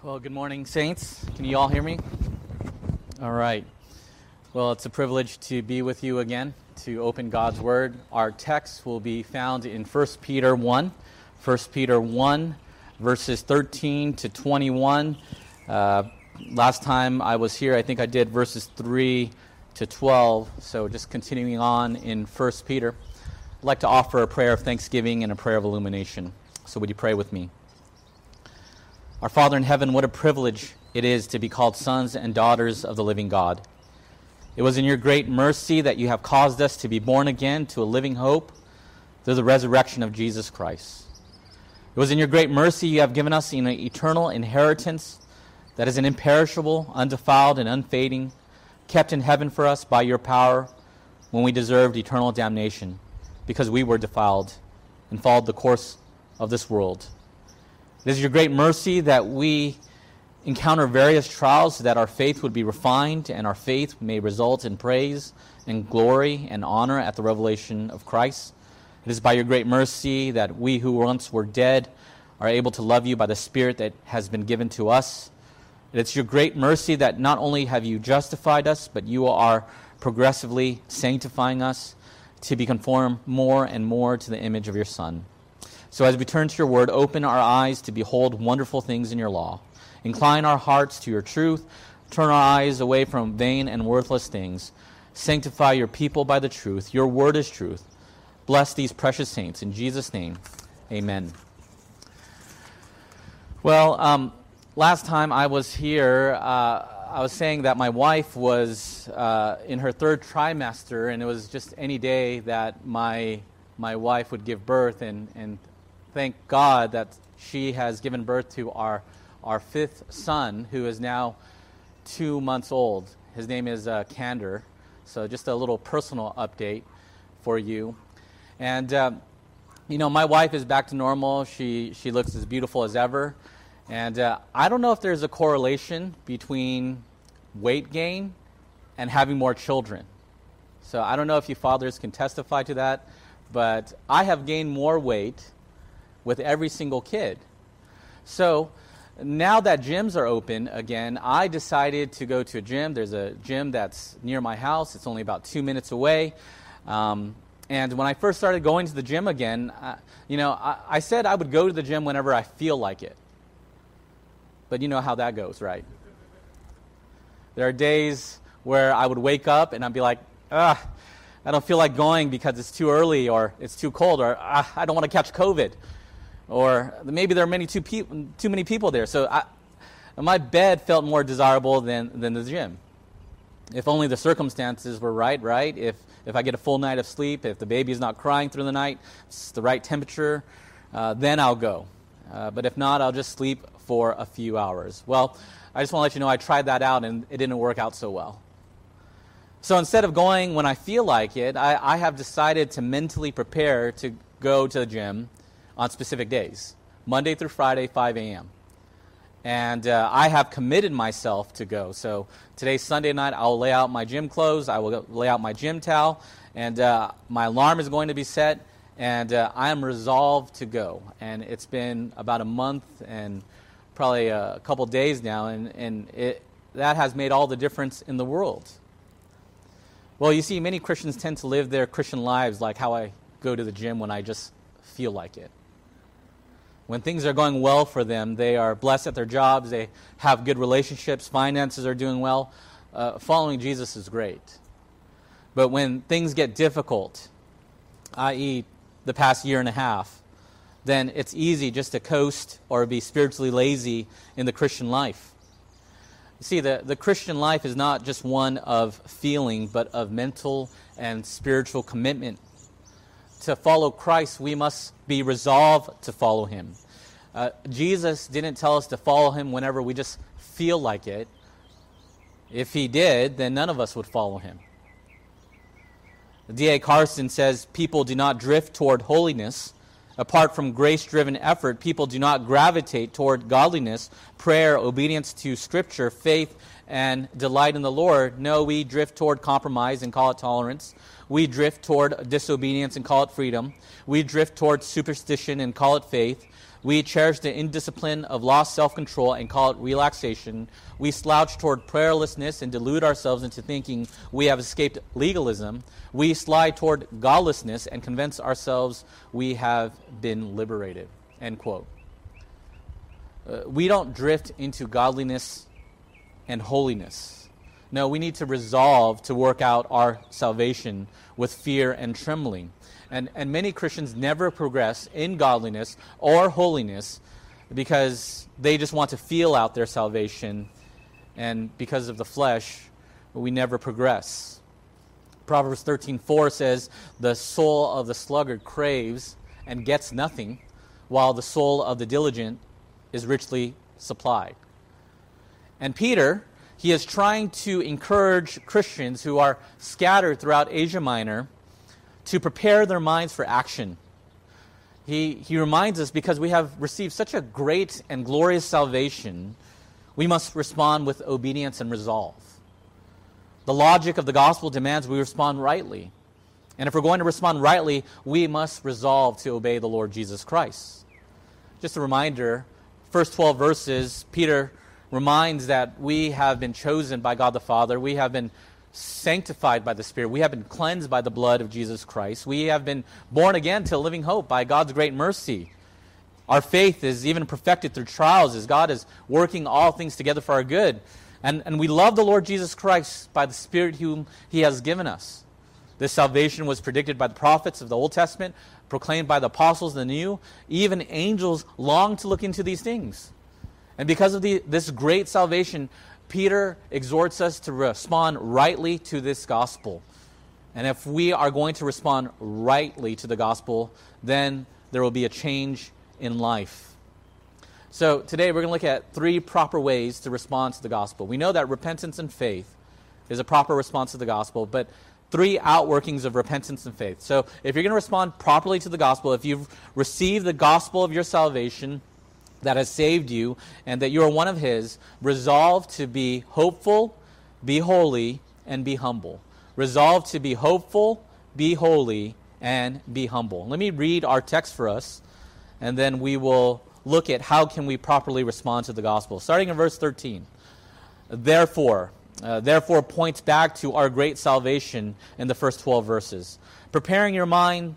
Well, good morning, Saints. Can you all hear me? All right. Well, it's a privilege to be with you again to open God's Word. Our text will be found in 1 Peter 1. 1 Peter 1, verses 13 to 21. Uh, last time I was here, I think I did verses 3 to 12. So just continuing on in 1 Peter. I'd like to offer a prayer of thanksgiving and a prayer of illumination. So would you pray with me? Our Father in heaven, what a privilege it is to be called sons and daughters of the living God. It was in your great mercy that you have caused us to be born again to a living hope through the resurrection of Jesus Christ. It was in your great mercy you have given us an eternal inheritance that is an imperishable, undefiled, and unfading, kept in heaven for us by your power when we deserved eternal damnation because we were defiled and followed the course of this world. It is your great mercy that we encounter various trials so that our faith would be refined and our faith may result in praise and glory and honor at the revelation of Christ. It is by your great mercy that we who once were dead are able to love you by the Spirit that has been given to us. It's your great mercy that not only have you justified us, but you are progressively sanctifying us to be conformed more and more to the image of your Son. So as we turn to your word, open our eyes to behold wonderful things in your law. Incline our hearts to your truth. Turn our eyes away from vain and worthless things. Sanctify your people by the truth. Your word is truth. Bless these precious saints. In Jesus' name, amen. Well, um, last time I was here, uh, I was saying that my wife was uh, in her third trimester, and it was just any day that my my wife would give birth, and, and thank God that she has given birth to our, our fifth son, who is now two months old. His name is uh, Candor. So, just a little personal update for you. And, um, you know, my wife is back to normal. She, she looks as beautiful as ever. And uh, I don't know if there's a correlation between weight gain and having more children. So, I don't know if you fathers can testify to that, but I have gained more weight with every single kid. So now that gyms are open again, I decided to go to a gym. There's a gym that's near my house, it's only about two minutes away. Um, and when I first started going to the gym again, you know, I, I said I would go to the gym whenever I feel like it. But you know how that goes, right? There are days where I would wake up and I'd be like, ah, I don't feel like going because it's too early or it's too cold or ah, I don't want to catch COVID or maybe there are many too, pe- too many people there. So I, my bed felt more desirable than, than the gym. If only the circumstances were right, right? If, if I get a full night of sleep, if the baby is not crying through the night, it's the right temperature, uh, then I'll go. Uh, but if not, I'll just sleep for a few hours. Well, I just want to let you know I tried that out and it didn't work out so well. So instead of going when I feel like it, I, I have decided to mentally prepare to go to the gym on specific days Monday through Friday, 5 a.m. And uh, I have committed myself to go. So today's Sunday night, I'll lay out my gym clothes, I will lay out my gym towel, and uh, my alarm is going to be set, and uh, I am resolved to go. And it's been about a month and probably a couple days now, and, and it, that has made all the difference in the world. Well, you see, many Christians tend to live their Christian lives like how I go to the gym when I just feel like it. When things are going well for them, they are blessed at their jobs, they have good relationships, finances are doing well. Uh, following Jesus is great. But when things get difficult, i.e., the past year and a half, then it's easy just to coast or be spiritually lazy in the Christian life. You see, the, the Christian life is not just one of feeling, but of mental and spiritual commitment to follow Christ, we must be resolved to follow him. Uh, Jesus didn't tell us to follow him whenever we just feel like it. If he did, then none of us would follow him. D.A. Carson says people do not drift toward holiness. Apart from grace driven effort, people do not gravitate toward godliness, prayer, obedience to Scripture, faith, and delight in the Lord. No, we drift toward compromise and call it tolerance. We drift toward disobedience and call it freedom. We drift toward superstition and call it faith. We cherish the indiscipline of lost self control and call it relaxation. We slouch toward prayerlessness and delude ourselves into thinking we have escaped legalism. We slide toward godlessness and convince ourselves we have been liberated. End quote. Uh, we don't drift into godliness and holiness. No, we need to resolve to work out our salvation with fear and trembling. And, and many Christians never progress in godliness or holiness because they just want to feel out their salvation. And because of the flesh, we never progress. Proverbs 13:4 says, "The soul of the sluggard craves and gets nothing, while the soul of the diligent is richly supplied." And Peter, he is trying to encourage Christians who are scattered throughout Asia Minor to prepare their minds for action. He, he reminds us because we have received such a great and glorious salvation, we must respond with obedience and resolve. The logic of the gospel demands we respond rightly. And if we're going to respond rightly, we must resolve to obey the Lord Jesus Christ. Just a reminder, first 12 verses, Peter reminds that we have been chosen by God the Father. We have been sanctified by the Spirit. We have been cleansed by the blood of Jesus Christ. We have been born again to living hope by God's great mercy. Our faith is even perfected through trials as God is working all things together for our good. And, and we love the Lord Jesus Christ by the Spirit whom He has given us. This salvation was predicted by the prophets of the Old Testament, proclaimed by the apostles of the New. Even angels long to look into these things. And because of the, this great salvation, Peter exhorts us to respond rightly to this gospel. And if we are going to respond rightly to the gospel, then there will be a change in life. So today we're going to look at three proper ways to respond to the gospel. We know that repentance and faith is a proper response to the gospel, but three outworkings of repentance and faith. So if you're going to respond properly to the gospel, if you've received the gospel of your salvation, that has saved you and that you are one of His, resolve to be hopeful, be holy, and be humble. Resolve to be hopeful, be holy, and be humble. Let me read our text for us, and then we will look at how can we properly respond to the gospel. Starting in verse 13. Therefore, uh, therefore points back to our great salvation in the first 12 verses. Preparing your mind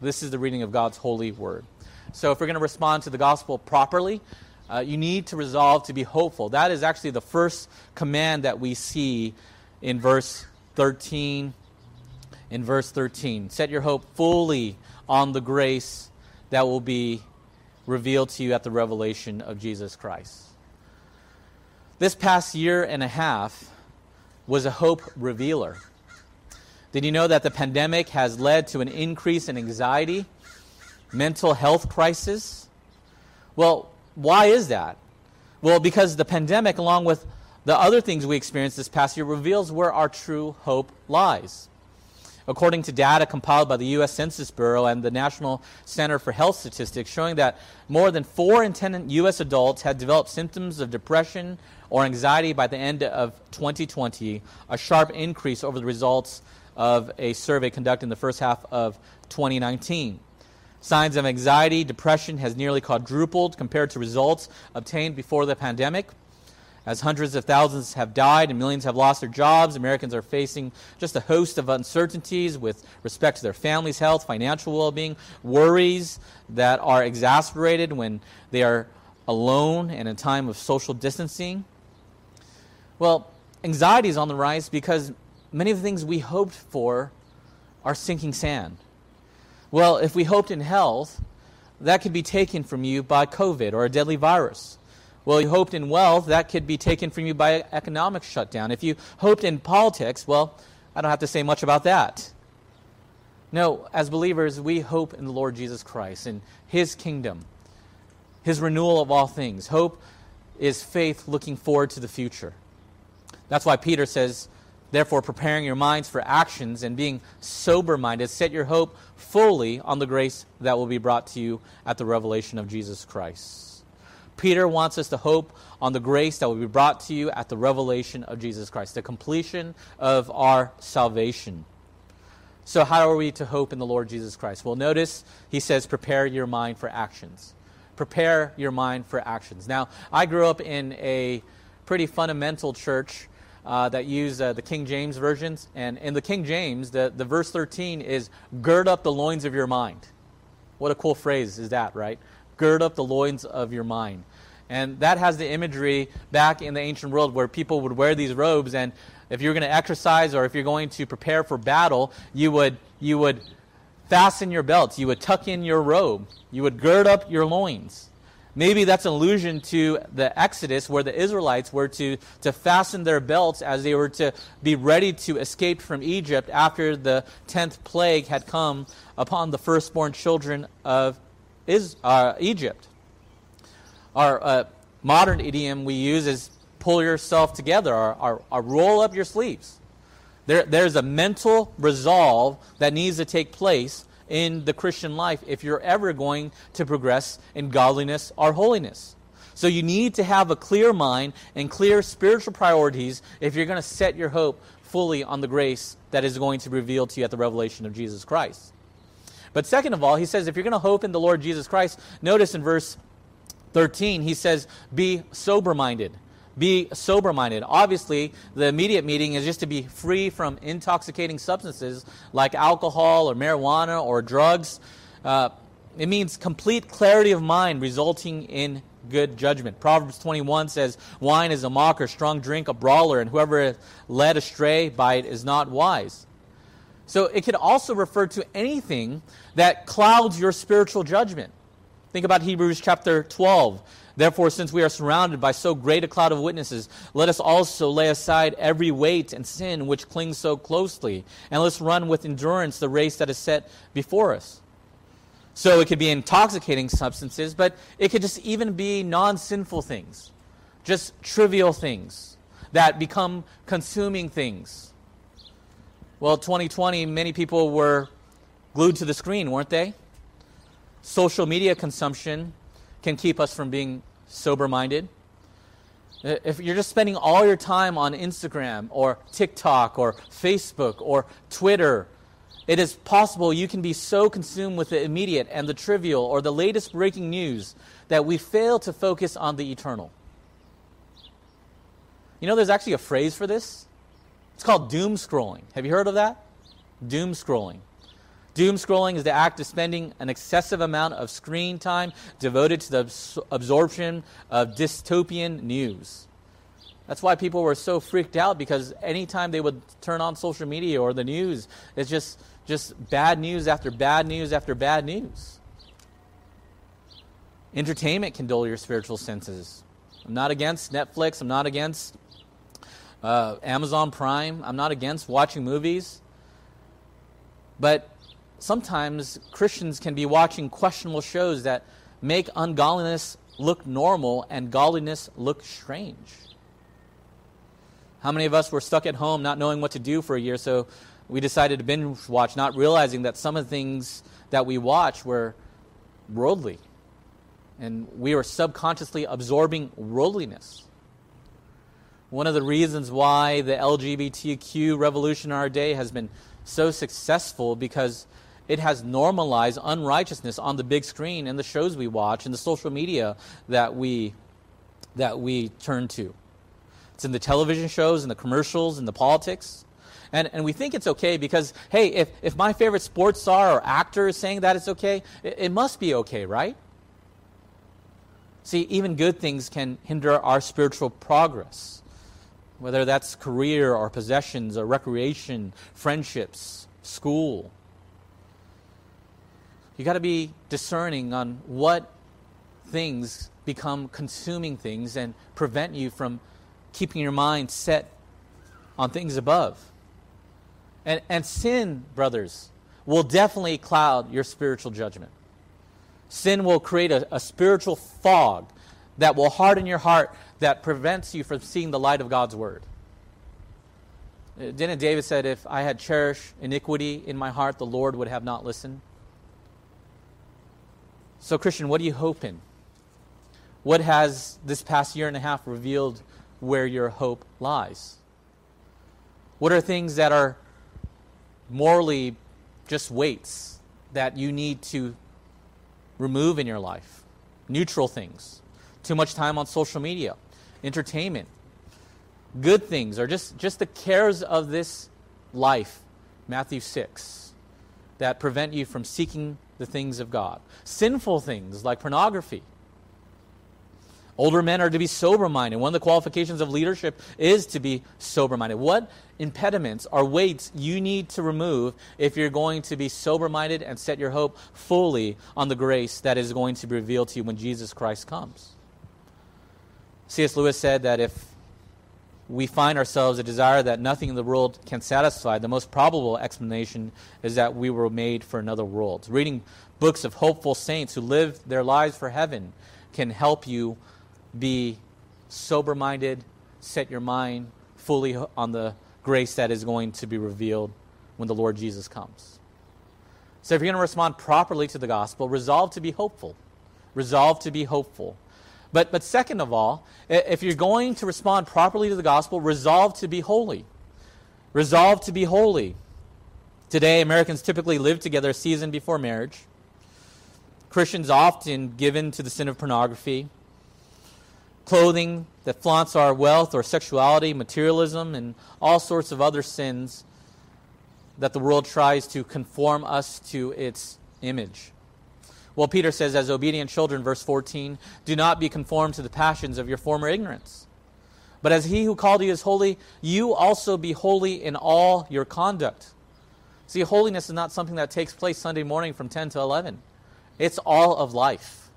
This is the reading of God's holy word. So, if we're going to respond to the gospel properly, uh, you need to resolve to be hopeful. That is actually the first command that we see in verse 13. In verse 13, set your hope fully on the grace that will be revealed to you at the revelation of Jesus Christ. This past year and a half was a hope revealer. Did you know that the pandemic has led to an increase in anxiety, mental health crisis? Well, why is that? Well, because the pandemic, along with the other things we experienced this past year, reveals where our true hope lies. According to data compiled by the U.S. Census Bureau and the National Center for Health Statistics, showing that more than 4 in 10 U.S. adults had developed symptoms of depression or anxiety by the end of 2020, a sharp increase over the results of a survey conducted in the first half of 2019. Signs of anxiety, depression has nearly quadrupled compared to results obtained before the pandemic. As hundreds of thousands have died and millions have lost their jobs, Americans are facing just a host of uncertainties with respect to their family's health, financial well being, worries that are exacerbated when they are alone and in a time of social distancing. Well, anxiety is on the rise because many of the things we hoped for are sinking sand. Well, if we hoped in health, that could be taken from you by COVID or a deadly virus. Well, you hoped in wealth, that could be taken from you by economic shutdown. If you hoped in politics, well, I don't have to say much about that. No, as believers, we hope in the Lord Jesus Christ and His kingdom, His renewal of all things. Hope is faith looking forward to the future. That's why Peter says, therefore, preparing your minds for actions and being sober minded, set your hope fully on the grace that will be brought to you at the revelation of Jesus Christ. Peter wants us to hope on the grace that will be brought to you at the revelation of Jesus Christ, the completion of our salvation. So, how are we to hope in the Lord Jesus Christ? Well, notice he says, prepare your mind for actions. Prepare your mind for actions. Now, I grew up in a pretty fundamental church uh, that use uh, the King James versions. And in the King James, the, the verse 13 is gird up the loins of your mind. What a cool phrase is that, right? Gird up the loins of your mind. And that has the imagery back in the ancient world where people would wear these robes, and if you're going to exercise or if you're going to prepare for battle, you would, you would fasten your belts, you would tuck in your robe, you would gird up your loins. Maybe that's an allusion to the Exodus where the Israelites were to, to fasten their belts as they were to be ready to escape from Egypt after the 10th plague had come upon the firstborn children of is, uh, Egypt. Our uh, modern idiom we use is pull yourself together or, or, or roll up your sleeves. There, there's a mental resolve that needs to take place in the Christian life if you're ever going to progress in godliness or holiness. So you need to have a clear mind and clear spiritual priorities if you're going to set your hope fully on the grace that is going to be revealed to you at the revelation of Jesus Christ. But second of all, he says if you're going to hope in the Lord Jesus Christ, notice in verse 13, he says, be sober minded be sober minded. Obviously, the immediate meaning is just to be free from intoxicating substances like alcohol or marijuana or drugs. Uh, it means complete clarity of mind resulting in good judgment. Proverbs 21 says, Wine is a mocker, strong drink a brawler, and whoever is led astray by it is not wise. So it could also refer to anything that clouds your spiritual judgment. Think about Hebrews chapter 12. Therefore, since we are surrounded by so great a cloud of witnesses, let us also lay aside every weight and sin which clings so closely, and let's run with endurance the race that is set before us. So it could be intoxicating substances, but it could just even be non sinful things, just trivial things that become consuming things. Well, 2020, many people were glued to the screen, weren't they? Social media consumption can keep us from being sober minded. If you're just spending all your time on Instagram or TikTok or Facebook or Twitter, it is possible you can be so consumed with the immediate and the trivial or the latest breaking news that we fail to focus on the eternal. You know, there's actually a phrase for this. It's called doom scrolling. Have you heard of that? Doom scrolling. Doom scrolling is the act of spending an excessive amount of screen time devoted to the absorption of dystopian news. That's why people were so freaked out because anytime they would turn on social media or the news, it's just, just bad news after bad news after bad news. Entertainment can dull your spiritual senses. I'm not against Netflix, I'm not against uh, Amazon Prime, I'm not against watching movies. But sometimes Christians can be watching questionable shows that make ungodliness look normal and godliness look strange. How many of us were stuck at home not knowing what to do for a year, so we decided to binge watch, not realizing that some of the things that we watch were worldly. And we were subconsciously absorbing worldliness. One of the reasons why the LGBTQ revolution in our day has been so successful because it has normalized unrighteousness on the big screen and the shows we watch and the social media that we that we turn to. It's in the television shows and the commercials and the politics. And, and we think it's okay because, hey, if, if my favorite sports star or actor is saying that it's okay, it, it must be okay, right? See, even good things can hinder our spiritual progress. whether that's career or possessions or recreation, friendships, school. You got to be discerning on what things become consuming things and prevent you from keeping your mind set on things above. And, and sin, brothers, will definitely cloud your spiritual judgment. Sin will create a, a spiritual fog that will harden your heart that prevents you from seeing the light of God's word. Uh, didn't David said, "If I had cherished iniquity in my heart, the Lord would have not listened." So, Christian, what are you hoping? What has this past year and a half revealed where your hope lies? What are things that are morally just weights that you need to remove in your life? Neutral things. Too much time on social media entertainment, good things, or just, just the cares of this life, Matthew 6, that prevent you from seeking the things of God. Sinful things like pornography. Older men are to be sober minded. One of the qualifications of leadership is to be sober minded. What impediments or weights you need to remove if you're going to be sober minded and set your hope fully on the grace that is going to be revealed to you when Jesus Christ comes? C.S. Lewis said that if we find ourselves a desire that nothing in the world can satisfy, the most probable explanation is that we were made for another world. Reading books of hopeful saints who lived their lives for heaven can help you be sober minded, set your mind fully on the grace that is going to be revealed when the Lord Jesus comes. So, if you're going to respond properly to the gospel, resolve to be hopeful. Resolve to be hopeful. But, but second of all, if you're going to respond properly to the gospel, resolve to be holy. Resolve to be holy. Today, Americans typically live together a season before marriage. Christians often given to the sin of pornography, clothing that flaunts our wealth or sexuality, materialism, and all sorts of other sins that the world tries to conform us to its image. Well, Peter says, as obedient children, verse 14, do not be conformed to the passions of your former ignorance. But as he who called you is holy, you also be holy in all your conduct. See, holiness is not something that takes place Sunday morning from 10 to 11, it's all of life.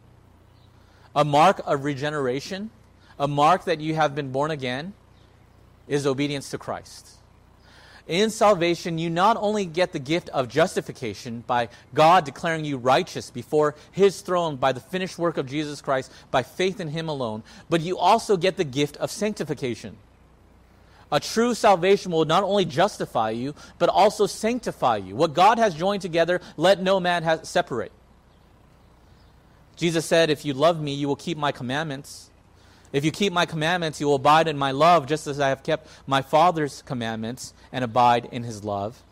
A mark of regeneration, a mark that you have been born again, is obedience to Christ. In salvation, you not only get the gift of justification by God declaring you righteous before His throne by the finished work of Jesus Christ, by faith in Him alone, but you also get the gift of sanctification. A true salvation will not only justify you, but also sanctify you. What God has joined together, let no man separate. Jesus said, If you love me, you will keep my commandments. If you keep my commandments, you will abide in my love, just as I have kept my Father's commandments and abide in his love.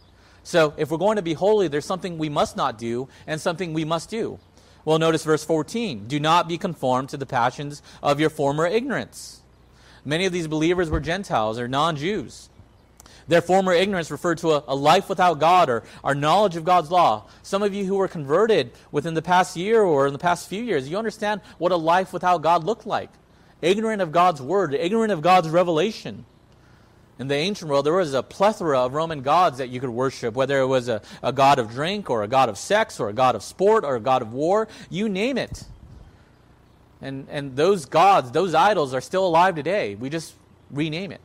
So, if we're going to be holy, there's something we must not do and something we must do. Well, notice verse 14 Do not be conformed to the passions of your former ignorance. Many of these believers were Gentiles or non Jews. Their former ignorance referred to a, a, life without God or our knowledge of God's law. Some of you who were converted within the past year or in the past few years, you understand what a life without God looked like ignorant of God's word, ignorant of God's revelation. In the ancient world, there was a plethora of Roman gods that you could worship, whether it was a, a god of drink or a god of sex or a god of sport or a god of war, you name it. And, and those gods, those idols are still alive today. We just rename it.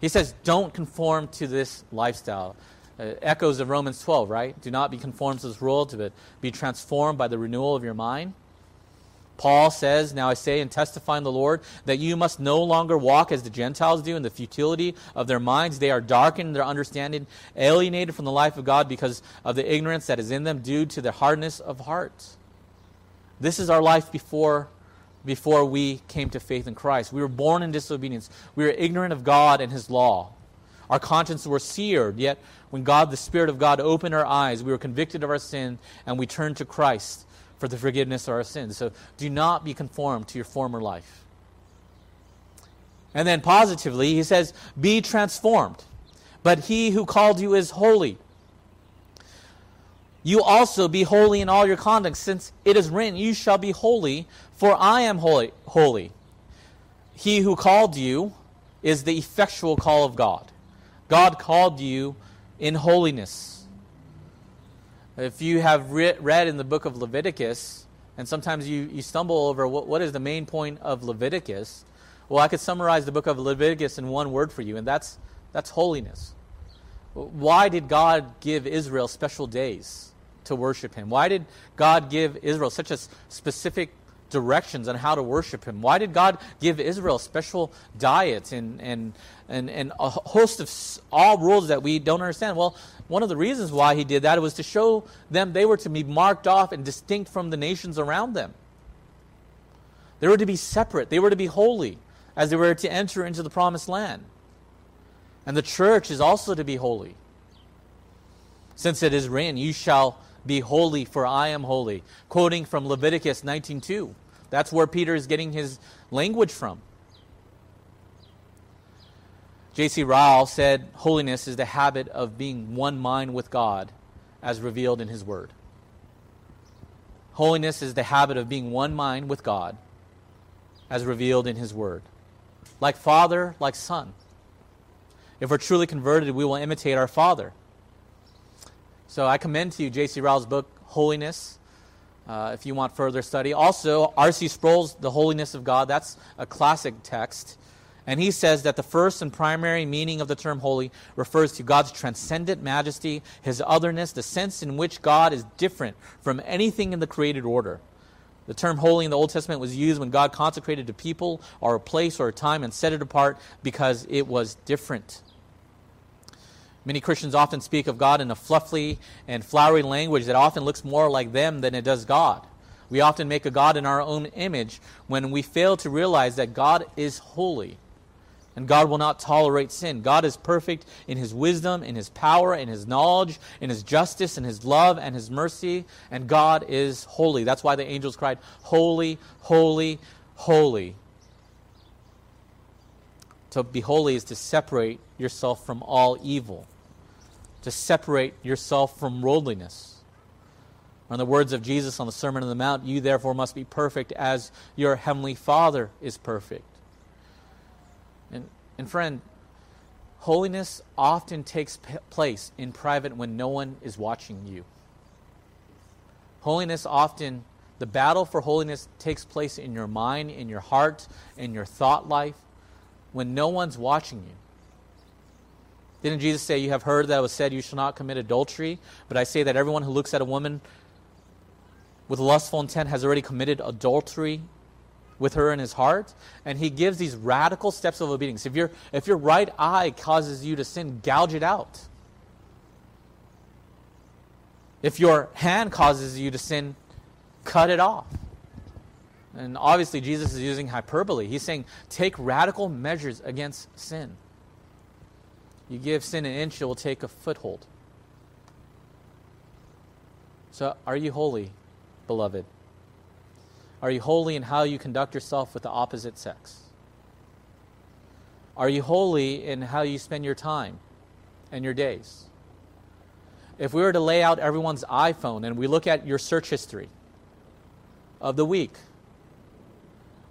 He says, don't conform to this lifestyle. Uh, echoes of Romans 12, right? Do not be conformed to this world, but be transformed by the renewal of your mind. Paul says, Now I say and testify in the Lord, that you must no longer walk as the Gentiles do in the futility of their minds. They are darkened in their understanding, alienated from the life of God because of the ignorance that is in them due to their hardness of heart. This is our life before, before we came to faith in Christ. We were born in disobedience. We were ignorant of God and His law. Our consciences were seared, yet when God, the Spirit of God, opened our eyes, we were convicted of our sin and we turned to Christ for the forgiveness of our sins. So do not be conformed to your former life. And then positively, he says, Be transformed. But he who called you is holy. You also be holy in all your conduct, since it is written, You shall be holy, for I am holy. holy. He who called you is the effectual call of God. God called you in holiness. If you have re- read in the book of Leviticus, and sometimes you, you stumble over what, what is the main point of Leviticus, well, I could summarize the book of Leviticus in one word for you, and that's, that's holiness. Why did God give Israel special days to worship Him? Why did God give Israel such a specific directions on how to worship him. Why did God give Israel special diets and, and, and, and a host of all rules that we don't understand? Well, one of the reasons why he did that was to show them they were to be marked off and distinct from the nations around them. They were to be separate, they were to be holy as they were to enter into the promised land. And the church is also to be holy. Since it is written, You shall be holy, for I am holy. Quoting from Leviticus 19.2. That's where Peter is getting his language from. J.C. Ryle said, Holiness is the habit of being one mind with God as revealed in His Word. Holiness is the habit of being one mind with God as revealed in His Word. Like Father, like Son. If we're truly converted, we will imitate our Father. So I commend to you J.C. Ryle's book, Holiness, uh, if you want further study. Also, R.C. Sproul's The Holiness of God, that's a classic text. And he says that the first and primary meaning of the term holy refers to God's transcendent majesty, his otherness, the sense in which God is different from anything in the created order. The term holy in the Old Testament was used when God consecrated a people or a place or a time and set it apart because it was different. Many Christians often speak of God in a fluffy and flowery language that often looks more like them than it does God. We often make a God in our own image when we fail to realize that God is holy and God will not tolerate sin. God is perfect in his wisdom, in his power, in his knowledge, in his justice, in his love, and his mercy, and God is holy. That's why the angels cried, Holy, holy, holy. To be holy is to separate yourself from all evil to separate yourself from worldliness. Or in the words of Jesus on the Sermon on the Mount, you therefore must be perfect as your heavenly Father is perfect. And, and friend, holiness often takes p- place in private when no one is watching you. Holiness often, the battle for holiness takes place in your mind, in your heart, in your thought life, when no one's watching you. Didn't Jesus say, You have heard that it was said, You shall not commit adultery? But I say that everyone who looks at a woman with lustful intent has already committed adultery with her in his heart. And he gives these radical steps of obedience. If, your if your right eye causes you to sin, gouge it out. If your hand causes you to sin, cut it off. And obviously, Jesus is using hyperbole. He's saying, take radical measures against sin. You give sin an inch, it will take a foothold. So, are you holy, beloved? Are you holy in how you conduct yourself with the opposite sex? Are you holy in how you spend your time and your days? If we were to lay out everyone's iPhone and we look at your search history of the week,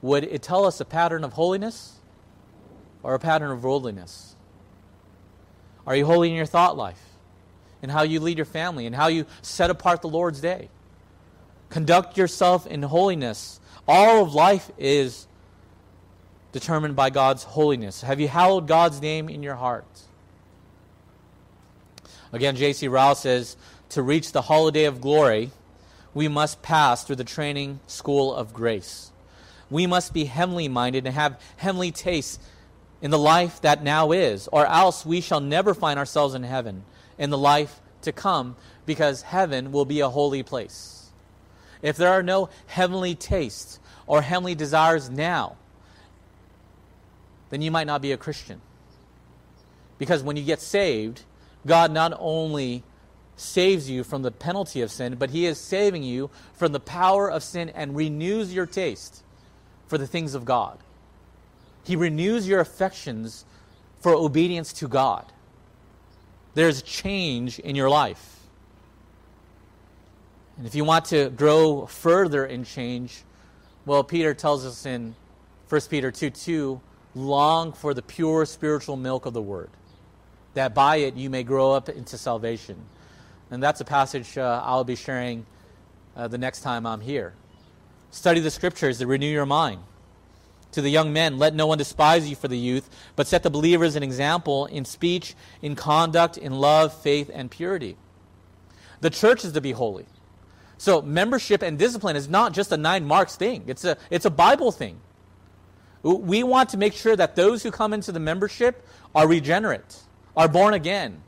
would it tell us a pattern of holiness or a pattern of worldliness? Are you holy in your thought life? And how you lead your family and how you set apart the Lord's day? Conduct yourself in holiness. All of life is determined by God's holiness. Have you hallowed God's name in your heart? Again, J.C. Ryle says to reach the holiday of glory, we must pass through the training school of grace. We must be heavenly minded and have heavenly tastes in the life that now is, or else we shall never find ourselves in heaven in the life to come, because heaven will be a holy place. If there are no heavenly tastes or heavenly desires now, then you might not be a Christian. Because when you get saved, God not only saves you from the penalty of sin, but He is saving you from the power of sin and renews your taste for the things of God. He renews your affections for obedience to God. There's change in your life. And if you want to grow further in change, well, Peter tells us in 1 Peter 2 2, long for the pure spiritual milk of the word, that by it you may grow up into salvation. And that's a passage uh, I'll be sharing uh, the next time I'm here. Study the scriptures to renew your mind. To the young men, let no one despise you for the youth, but set the believers an example in speech, in conduct, in love, faith, and purity. The church is to be holy. So membership and discipline is not just a nine marks thing. It's a, it's a Bible thing. We want to make sure that those who come into the membership are regenerate, are born again.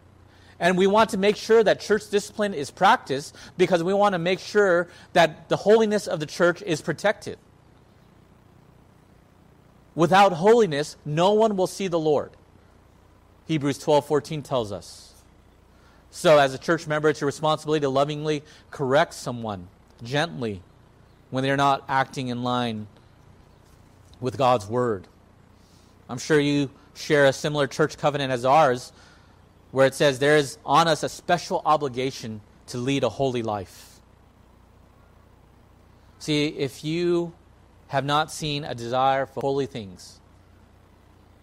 And we want to make sure that church discipline is practiced because we want to make sure that the holiness of the church is protected. Without holiness, no one will see the Lord. Hebrews 12:14 tells us. So, as a church member, it's your responsibility to lovingly correct someone gently when they're not acting in line with God's word. I'm sure you share a similar church covenant as ours, where it says there is on us a special obligation to lead a holy life. See, if you have not seen a desire for holy things,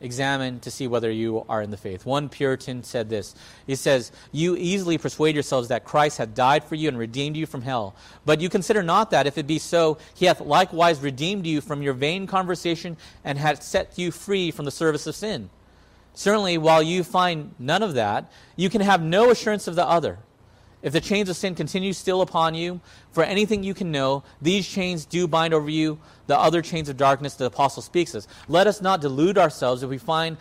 examine to see whether you are in the faith. One Puritan said this. He says, You easily persuade yourselves that Christ hath died for you and redeemed you from hell. But you consider not that, if it be so, he hath likewise redeemed you from your vain conversation and hath set you free from the service of sin. Certainly, while you find none of that, you can have no assurance of the other. If the chains of sin continue still upon you, for anything you can know, these chains do bind over you the other chains of darkness the apostle speaks of. Let us not delude ourselves if we find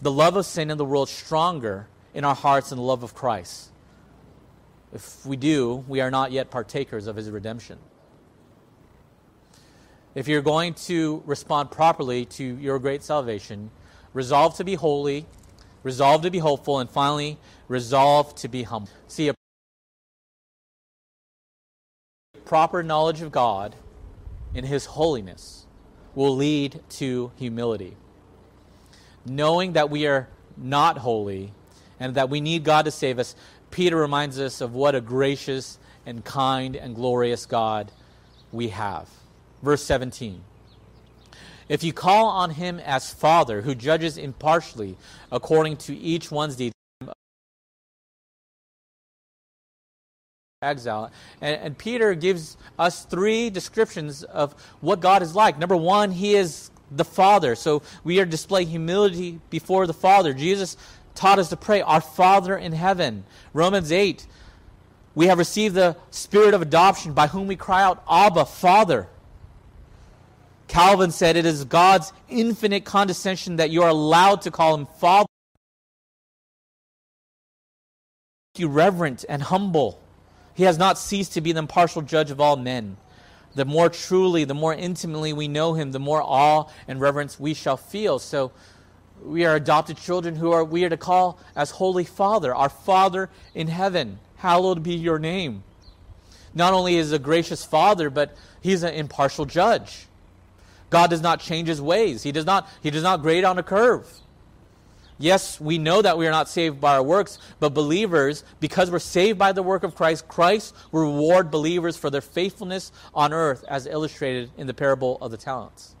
the love of sin in the world stronger in our hearts than the love of Christ. If we do, we are not yet partakers of his redemption. If you're going to respond properly to your great salvation, resolve to be holy, resolve to be hopeful, and finally, resolve to be humble. See, proper knowledge of God in His holiness will lead to humility. Knowing that we are not holy and that we need God to save us, Peter reminds us of what a gracious and kind and glorious God we have. Verse 17. If you call on him as Father, who judges impartially according to each one's deeds, exile. And, and, Peter gives us three descriptions of what God is like. Number one, he is the Father. So we are displaying humility before the Father. Jesus taught us to pray, Our Father in heaven. Romans 8, we have received the spirit of adoption by whom we cry out, Abba, Father. Calvin said, It is God's infinite condescension that you are allowed to call him Father. You reverent and humble. He has not ceased to be the impartial judge of all men. The more truly, the more intimately we know him, the more awe and reverence we shall feel. So we are adopted children who are we are to call as Holy Father, our Father in heaven. Hallowed be your name. Not only is a gracious Father, but he's an impartial judge. God does not change his ways. He does not, he does not grade on a curve. Yes, we know that we are not saved by our works, but believers, because we're saved by the work of Christ, Christ will reward believers for their faithfulness on earth, as illustrated in the parable of the talents.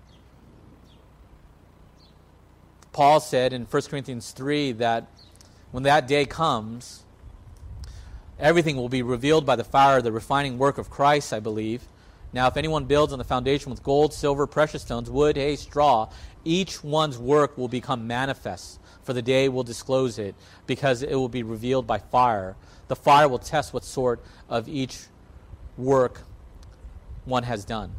Paul said in 1 Corinthians 3 that when that day comes, everything will be revealed by the fire, the refining work of Christ, I believe. Now, if anyone builds on the foundation with gold, silver, precious stones, wood, hay, straw, each one's work will become manifest for the day will disclose it, because it will be revealed by fire. The fire will test what sort of each work one has done.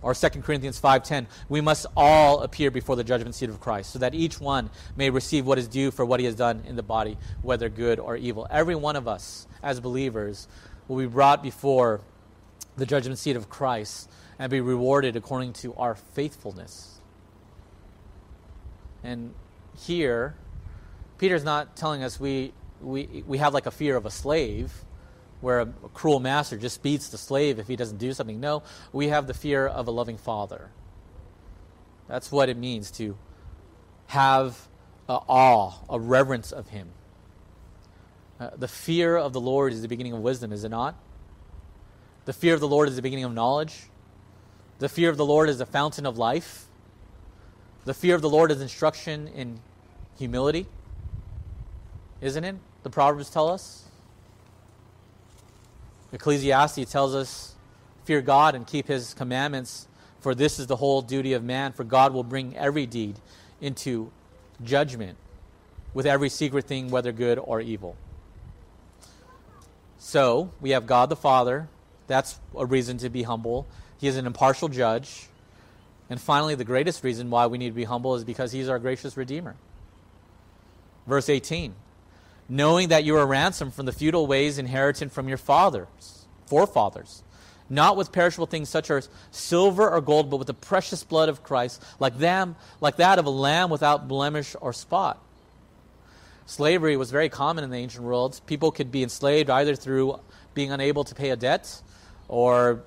Or 2 Corinthians 5:10, we must all appear before the judgment seat of Christ, so that each one may receive what is due for what he has done in the body, whether good or evil. Every one of us as believers will be brought before the judgment seat of Christ and be rewarded according to our faithfulness. And here, Peter's not telling us we, we, we have like a fear of a slave where a, a cruel master just beats the slave if he doesn't do something. No, we have the fear of a loving father. That's what it means to have a awe, a reverence of him. Uh, the fear of the Lord is the beginning of wisdom, is it not? The fear of the Lord is the beginning of knowledge. The fear of the Lord is the fountain of life. The fear of the Lord is instruction in humility, isn't it? The Proverbs tell us. Ecclesiastes tells us, fear God and keep his commandments, for this is the whole duty of man, for God will bring every deed into judgment with every secret thing, whether good or evil. So, we have God the Father. That's a reason to be humble. He is an impartial judge. And finally, the greatest reason why we need to be humble is because He's our gracious Redeemer. Verse 18 Knowing that you are ransomed from the futile ways inherited from your fathers, forefathers, not with perishable things such as silver or gold, but with the precious blood of Christ, like, them, like that of a lamb without blemish or spot. Slavery was very common in the ancient world. People could be enslaved either through being unable to pay a debt or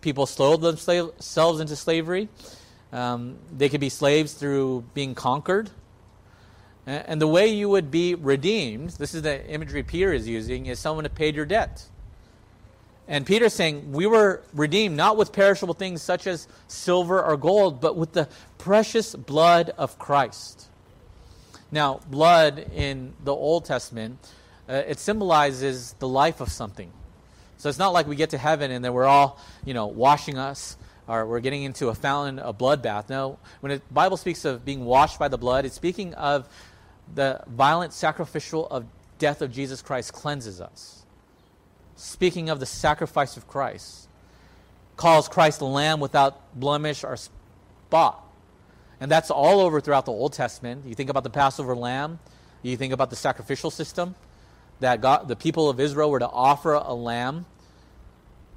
people sold themselves into slavery. Um, they could be slaves through being conquered. And the way you would be redeemed, this is the imagery Peter is using, is someone who paid your debt. And Peter's saying, We were redeemed not with perishable things such as silver or gold, but with the precious blood of Christ. Now, blood in the Old Testament, uh, it symbolizes the life of something. So it's not like we get to heaven and then we're all, you know, washing us or we're getting into a fountain, a bloodbath. No, when the Bible speaks of being washed by the blood, it's speaking of the violent sacrificial of death of Jesus Christ cleanses us. Speaking of the sacrifice of Christ, calls Christ the lamb without blemish or spot. And that's all over throughout the Old Testament. You think about the Passover lamb, you think about the sacrificial system that God, the people of Israel were to offer a lamb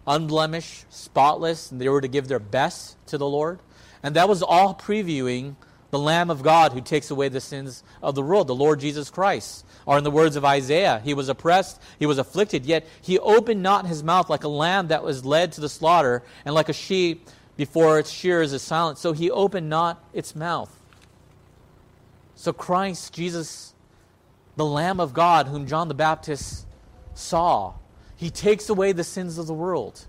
unblemished, spotless, and they were to give their best to the Lord. And that was all previewing the Lamb of God who takes away the sins of the world, the Lord Jesus Christ. Or in the words of Isaiah, he was oppressed, he was afflicted, yet he opened not his mouth like a lamb that was led to the slaughter, and like a sheep before its shearers is silent. So he opened not its mouth. So Christ, Jesus, the Lamb of God, whom John the Baptist saw, he takes away the sins of the world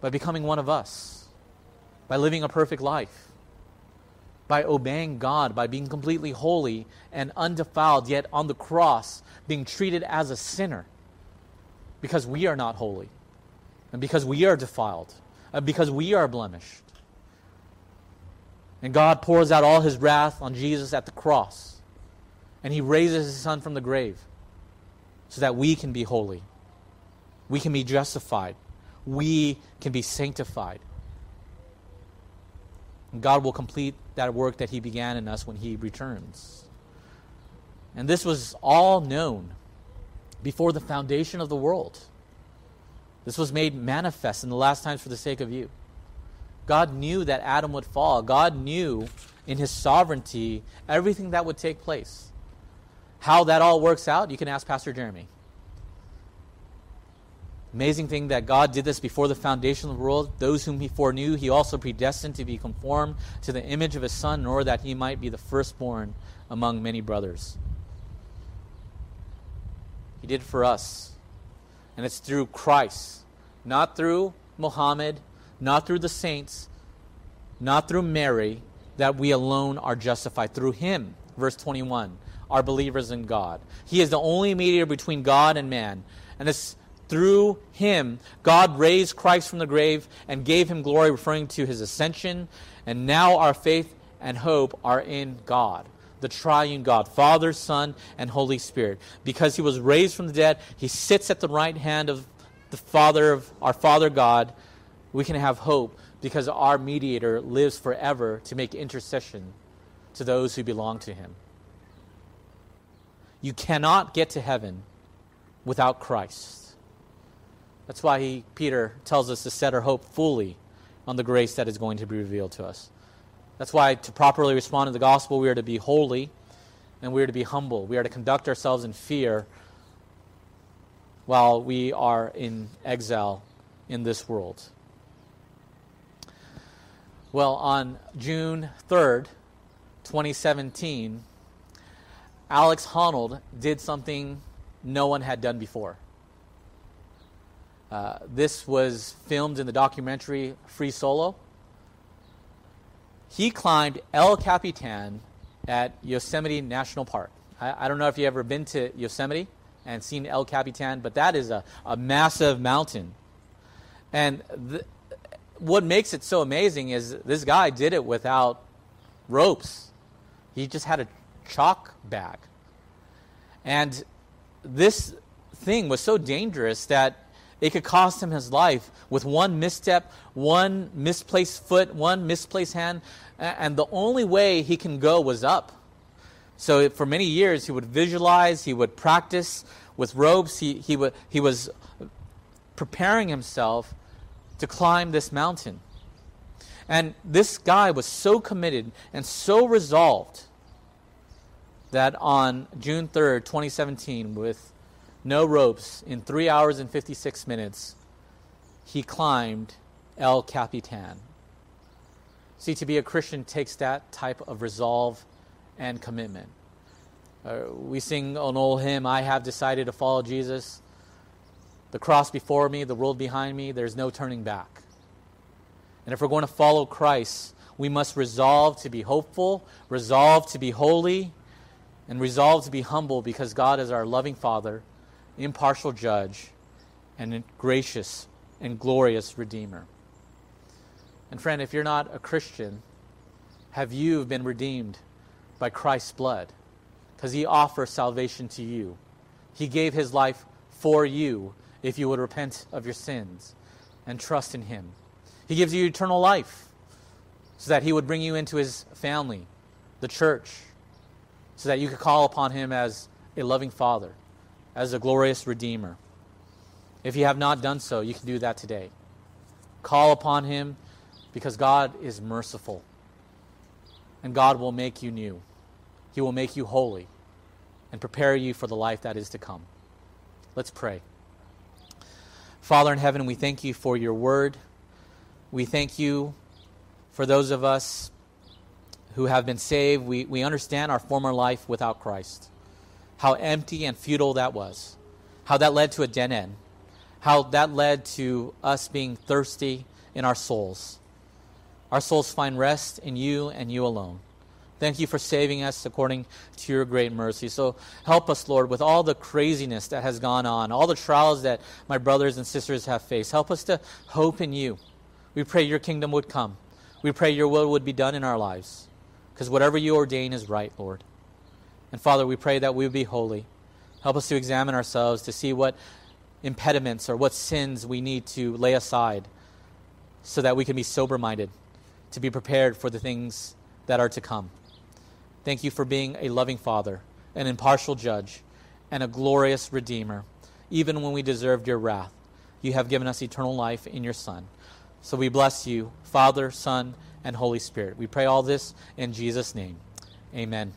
by becoming one of us, by living a perfect life, by obeying God, by being completely holy and undefiled, yet on the cross being treated as a sinner because we are not holy and because we are defiled and because we are blemished. And God pours out all his wrath on Jesus at the cross. And he raises his son from the grave so that we can be holy. We can be justified. We can be sanctified. And God will complete that work that He began in us when He returns. And this was all known before the foundation of the world. This was made manifest in the last times for the sake of you. God knew that Adam would fall. God knew in His sovereignty everything that would take place. How that all works out, you can ask Pastor Jeremy. Amazing thing that God did this before the foundation of the world. Those whom he foreknew, he also predestined to be conformed to the image of his Son, in order that he might be the firstborn among many brothers. He did for us. And it's through Christ, not through Muhammad, not through the saints, not through Mary, that we alone are justified. Through him, verse 21 are believers in God. He is the only mediator between God and man. And it's through him, God raised Christ from the grave and gave him glory, referring to his ascension. And now our faith and hope are in God, the triune God, Father, Son, and Holy Spirit. Because he was raised from the dead, he sits at the right hand of the Father of our Father God. We can have hope because our mediator lives forever to make intercession to those who belong to him. You cannot get to heaven without Christ. That's why he, Peter tells us to set our hope fully on the grace that is going to be revealed to us. That's why to properly respond to the gospel, we are to be holy and we are to be humble. We are to conduct ourselves in fear while we are in exile in this world. Well, on June 3rd, 2017, Alex Honnold did something no one had done before. Uh, this was filmed in the documentary Free Solo. he climbed El Capitan at Yosemite National Park. I, I don't know if you've ever been to Yosemite and seen El Capitan, but that is a, a massive mountain. And th- what makes it so amazing is this guy did it without ropes. He just had a chalk bag. And this thing was so dangerous that it could cost him his life with one misstep, one misplaced foot, one misplaced hand, and the only way he can go was up. So for many years, he would visualize, he would practice with ropes, he, he, he was preparing himself to climb this mountain. And this guy was so committed and so resolved that on June 3rd, 2017, with no ropes, in 3 hours and 56 minutes, he climbed El Capitan. See, to be a Christian takes that type of resolve and commitment. Uh, we sing an old hymn, I have decided to follow Jesus. The cross before me, the world behind me, there's no turning back. And if we're going to follow Christ, we must resolve to be hopeful, resolve to be holy, and resolve to be humble because God is our loving Father, impartial judge, and gracious and glorious Redeemer. And friend, if you're not a Christian, have you been redeemed by Christ's blood? Because he offers salvation to you. He gave his life for you if you would repent of your sins and trust in him. He gives you eternal life so that he would bring you into his family, the church, so that you could call upon him as a loving father, as a glorious redeemer. If you have not done so, you can do that today. Call upon him because God is merciful. And God will make you new. He will make you holy and prepare you for the life that is to come. Let's pray. Father in heaven, we thank you for your word. We thank you for those of us who have been saved. We, we understand our former life without Christ, how empty and futile that was, how that led to a dead end, how that led to us being thirsty in our souls. Our souls find rest in you and you alone. Thank you for saving us according to your great mercy. So help us, Lord, with all the craziness that has gone on, all the trials that my brothers and sisters have faced. Help us to hope in you. We pray your kingdom would come. We pray your will would be done in our lives. Because whatever you ordain is right, Lord. And Father, we pray that we would be holy. Help us to examine ourselves to see what impediments or what sins we need to lay aside so that we can be sober minded, to be prepared for the things that are to come. Thank you for being a loving Father, an impartial judge, and a glorious Redeemer. Even when we deserved your wrath, you have given us eternal life in your Son. So we bless you, Father, Son, and Holy Spirit. We pray all this in Jesus' name. Amen.